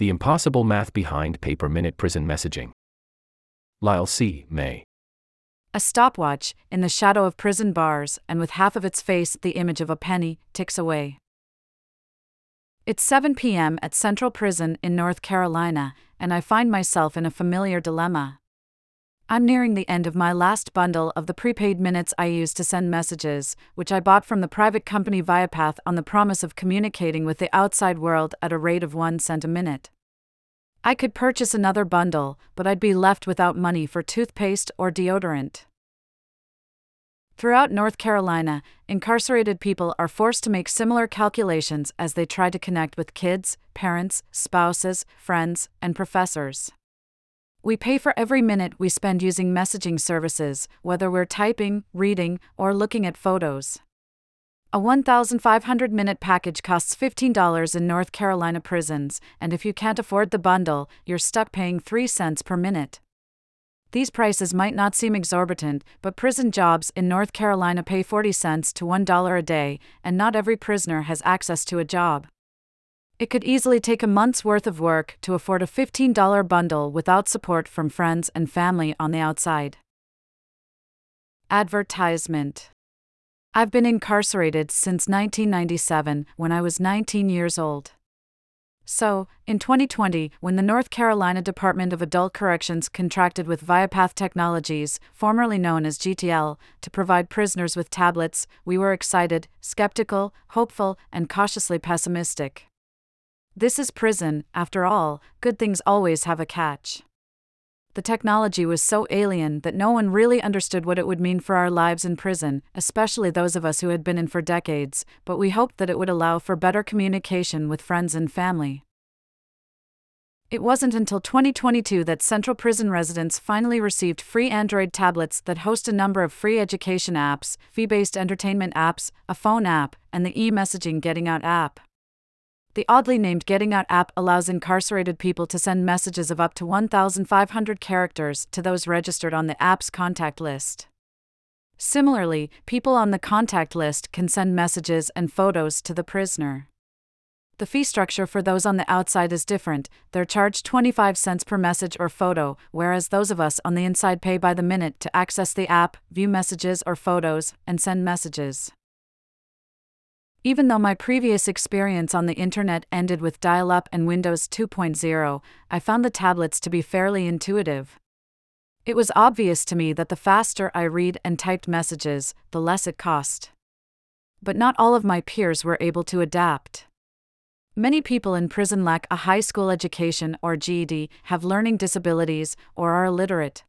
The Impossible Math Behind Pay Per Minute Prison Messaging. Lyle C. May. A stopwatch, in the shadow of prison bars, and with half of its face the image of a penny, ticks away. It's 7 p.m. at Central Prison in North Carolina, and I find myself in a familiar dilemma. I'm nearing the end of my last bundle of the prepaid minutes I use to send messages, which I bought from the private company Viapath on the promise of communicating with the outside world at a rate of 1 cent a minute. I could purchase another bundle, but I'd be left without money for toothpaste or deodorant. Throughout North Carolina, incarcerated people are forced to make similar calculations as they try to connect with kids, parents, spouses, friends, and professors. We pay for every minute we spend using messaging services, whether we're typing, reading, or looking at photos. A 1,500 minute package costs $15 in North Carolina prisons, and if you can't afford the bundle, you're stuck paying 3 cents per minute. These prices might not seem exorbitant, but prison jobs in North Carolina pay 40 cents to $1 a day, and not every prisoner has access to a job. It could easily take a month's worth of work to afford a $15 bundle without support from friends and family on the outside. Advertisement I've been incarcerated since 1997 when I was 19 years old. So, in 2020, when the North Carolina Department of Adult Corrections contracted with Viapath Technologies, formerly known as GTL, to provide prisoners with tablets, we were excited, skeptical, hopeful, and cautiously pessimistic. This is prison, after all, good things always have a catch. The technology was so alien that no one really understood what it would mean for our lives in prison, especially those of us who had been in for decades, but we hoped that it would allow for better communication with friends and family. It wasn't until 2022 that Central Prison residents finally received free Android tablets that host a number of free education apps, fee based entertainment apps, a phone app, and the e messaging Getting Out app. The oddly named Getting Out app allows incarcerated people to send messages of up to 1,500 characters to those registered on the app's contact list. Similarly, people on the contact list can send messages and photos to the prisoner. The fee structure for those on the outside is different, they're charged 25 cents per message or photo, whereas those of us on the inside pay by the minute to access the app, view messages or photos, and send messages. Even though my previous experience on the internet ended with dial up and Windows 2.0, I found the tablets to be fairly intuitive. It was obvious to me that the faster I read and typed messages, the less it cost. But not all of my peers were able to adapt. Many people in prison lack a high school education or GED, have learning disabilities, or are illiterate.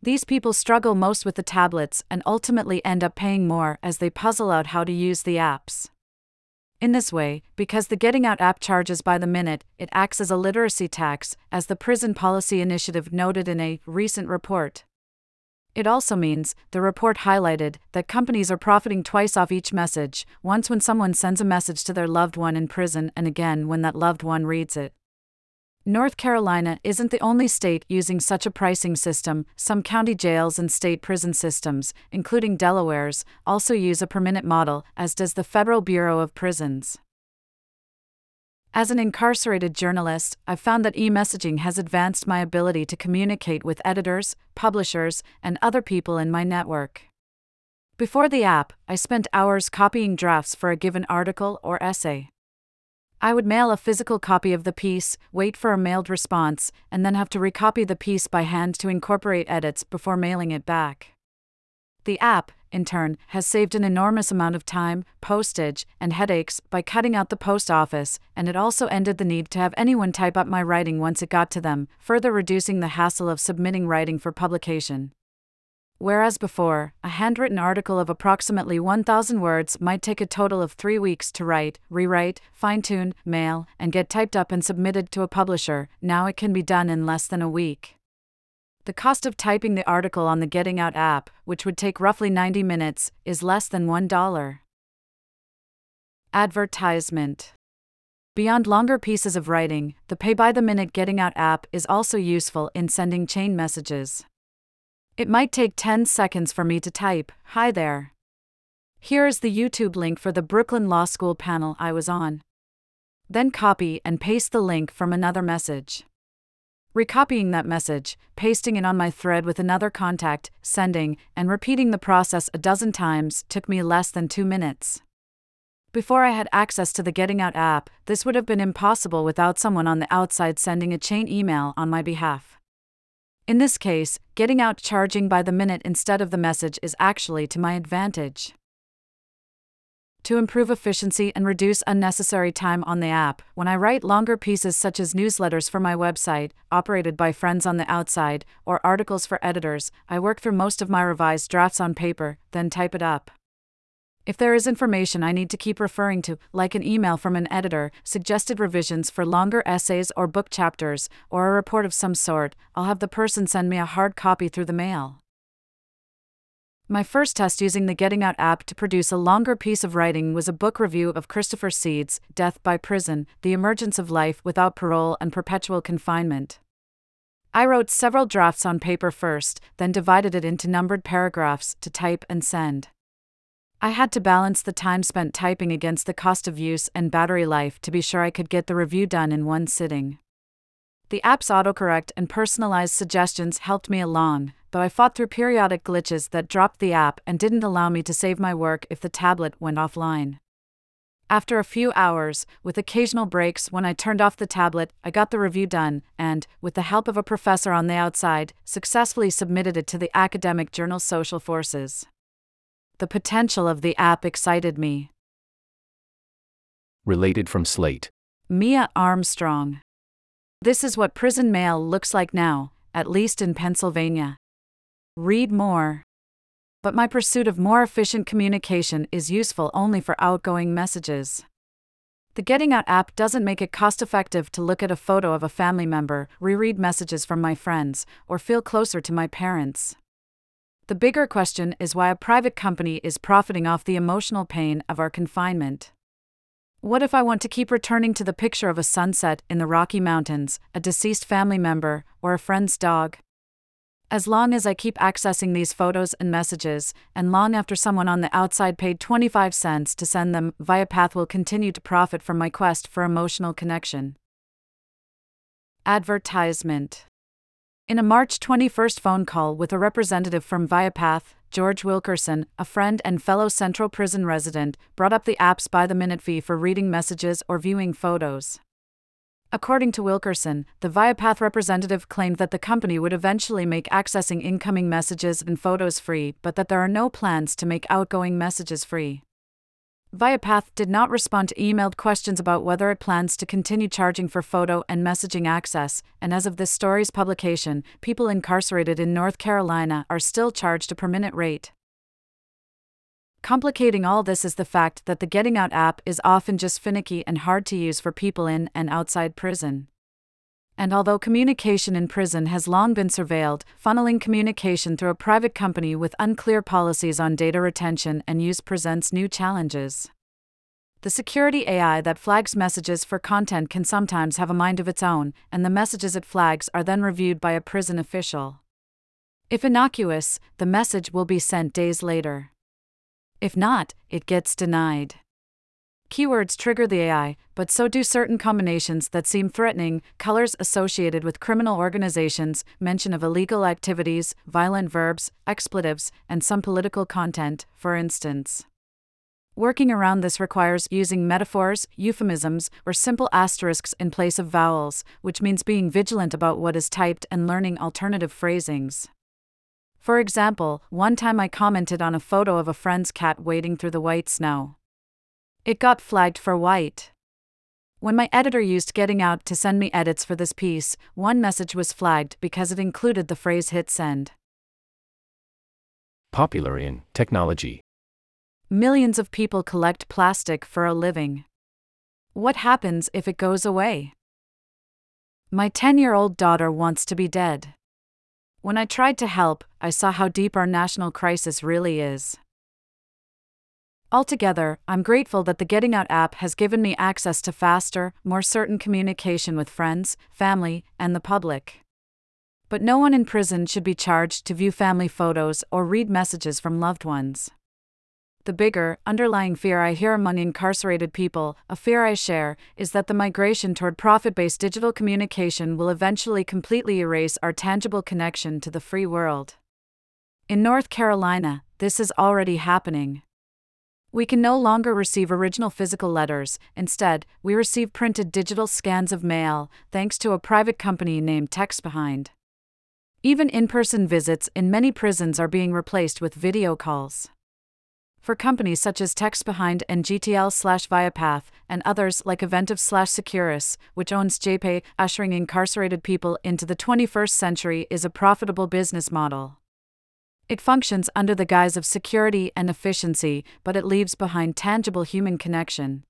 These people struggle most with the tablets and ultimately end up paying more as they puzzle out how to use the apps. In this way, because the Getting Out app charges by the minute, it acts as a literacy tax, as the Prison Policy Initiative noted in a recent report. It also means, the report highlighted, that companies are profiting twice off each message once when someone sends a message to their loved one in prison, and again when that loved one reads it. North Carolina isn't the only state using such a pricing system. Some county jails and state prison systems, including Delaware's, also use a per minute model, as does the Federal Bureau of Prisons. As an incarcerated journalist, I've found that e messaging has advanced my ability to communicate with editors, publishers, and other people in my network. Before the app, I spent hours copying drafts for a given article or essay. I would mail a physical copy of the piece, wait for a mailed response, and then have to recopy the piece by hand to incorporate edits before mailing it back. The app, in turn, has saved an enormous amount of time, postage, and headaches by cutting out the post office, and it also ended the need to have anyone type up my writing once it got to them, further reducing the hassle of submitting writing for publication. Whereas before, a handwritten article of approximately 1,000 words might take a total of three weeks to write, rewrite, fine tune, mail, and get typed up and submitted to a publisher, now it can be done in less than a week. The cost of typing the article on the Getting Out app, which would take roughly 90 minutes, is less than $1. Advertisement Beyond longer pieces of writing, the pay by the minute Getting Out app is also useful in sending chain messages. It might take 10 seconds for me to type, Hi there. Here is the YouTube link for the Brooklyn Law School panel I was on. Then copy and paste the link from another message. Recopying that message, pasting it on my thread with another contact, sending, and repeating the process a dozen times took me less than two minutes. Before I had access to the Getting Out app, this would have been impossible without someone on the outside sending a chain email on my behalf. In this case, Getting Out charging by the minute instead of the message is actually to my advantage. To improve efficiency and reduce unnecessary time on the app, when I write longer pieces such as newsletters for my website, operated by friends on the outside, or articles for editors, I work through most of my revised drafts on paper, then type it up. If there is information I need to keep referring to, like an email from an editor, suggested revisions for longer essays or book chapters, or a report of some sort, I'll have the person send me a hard copy through the mail. My first test using the Getting Out app to produce a longer piece of writing was a book review of Christopher Seeds' Death by Prison The Emergence of Life Without Parole and Perpetual Confinement. I wrote several drafts on paper first, then divided it into numbered paragraphs to type and send. I had to balance the time spent typing against the cost of use and battery life to be sure I could get the review done in one sitting. The app's autocorrect and personalized suggestions helped me along, though I fought through periodic glitches that dropped the app and didn't allow me to save my work if the tablet went offline. After a few hours, with occasional breaks when I turned off the tablet, I got the review done and, with the help of a professor on the outside, successfully submitted it to the academic journal Social Forces. The potential of the app excited me. Related from Slate. Mia Armstrong. This is what prison mail looks like now, at least in Pennsylvania. Read more. But my pursuit of more efficient communication is useful only for outgoing messages. The Getting Out app doesn't make it cost effective to look at a photo of a family member, reread messages from my friends, or feel closer to my parents. The bigger question is why a private company is profiting off the emotional pain of our confinement. What if I want to keep returning to the picture of a sunset in the Rocky Mountains, a deceased family member, or a friend's dog? As long as I keep accessing these photos and messages, and long after someone on the outside paid 25 cents to send them, Viapath will continue to profit from my quest for emotional connection. Advertisement In a March 21 phone call with a representative from Viapath, George Wilkerson, a friend and fellow Central Prison resident, brought up the app's by the minute fee for reading messages or viewing photos. According to Wilkerson, the Viapath representative claimed that the company would eventually make accessing incoming messages and photos free, but that there are no plans to make outgoing messages free. Viapath did not respond to emailed questions about whether it plans to continue charging for photo and messaging access, and as of this story's publication, people incarcerated in North Carolina are still charged a per minute rate. Complicating all this is the fact that the Getting Out app is often just finicky and hard to use for people in and outside prison. And although communication in prison has long been surveilled, funneling communication through a private company with unclear policies on data retention and use presents new challenges. The security AI that flags messages for content can sometimes have a mind of its own, and the messages it flags are then reviewed by a prison official. If innocuous, the message will be sent days later. If not, it gets denied. Keywords trigger the AI, but so do certain combinations that seem threatening, colors associated with criminal organizations, mention of illegal activities, violent verbs, expletives, and some political content, for instance. Working around this requires using metaphors, euphemisms, or simple asterisks in place of vowels, which means being vigilant about what is typed and learning alternative phrasings. For example, one time I commented on a photo of a friend's cat wading through the white snow. It got flagged for white. When my editor used Getting Out to send me edits for this piece, one message was flagged because it included the phrase hit send. Popular in technology. Millions of people collect plastic for a living. What happens if it goes away? My 10 year old daughter wants to be dead. When I tried to help, I saw how deep our national crisis really is. Altogether, I'm grateful that the Getting Out app has given me access to faster, more certain communication with friends, family, and the public. But no one in prison should be charged to view family photos or read messages from loved ones. The bigger, underlying fear I hear among incarcerated people, a fear I share, is that the migration toward profit based digital communication will eventually completely erase our tangible connection to the free world. In North Carolina, this is already happening. We can no longer receive original physical letters, instead, we receive printed digital scans of mail, thanks to a private company named TextBehind. Even in person visits in many prisons are being replaced with video calls. For companies such as TextBehind and GTL slash Viapath, and others like Aventiv slash Securus, which owns JPay, ushering incarcerated people into the 21st century is a profitable business model. It functions under the guise of security and efficiency, but it leaves behind tangible human connection.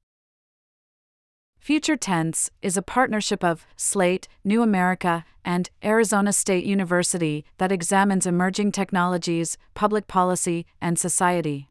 Future Tense is a partnership of Slate, New America, and Arizona State University that examines emerging technologies, public policy, and society.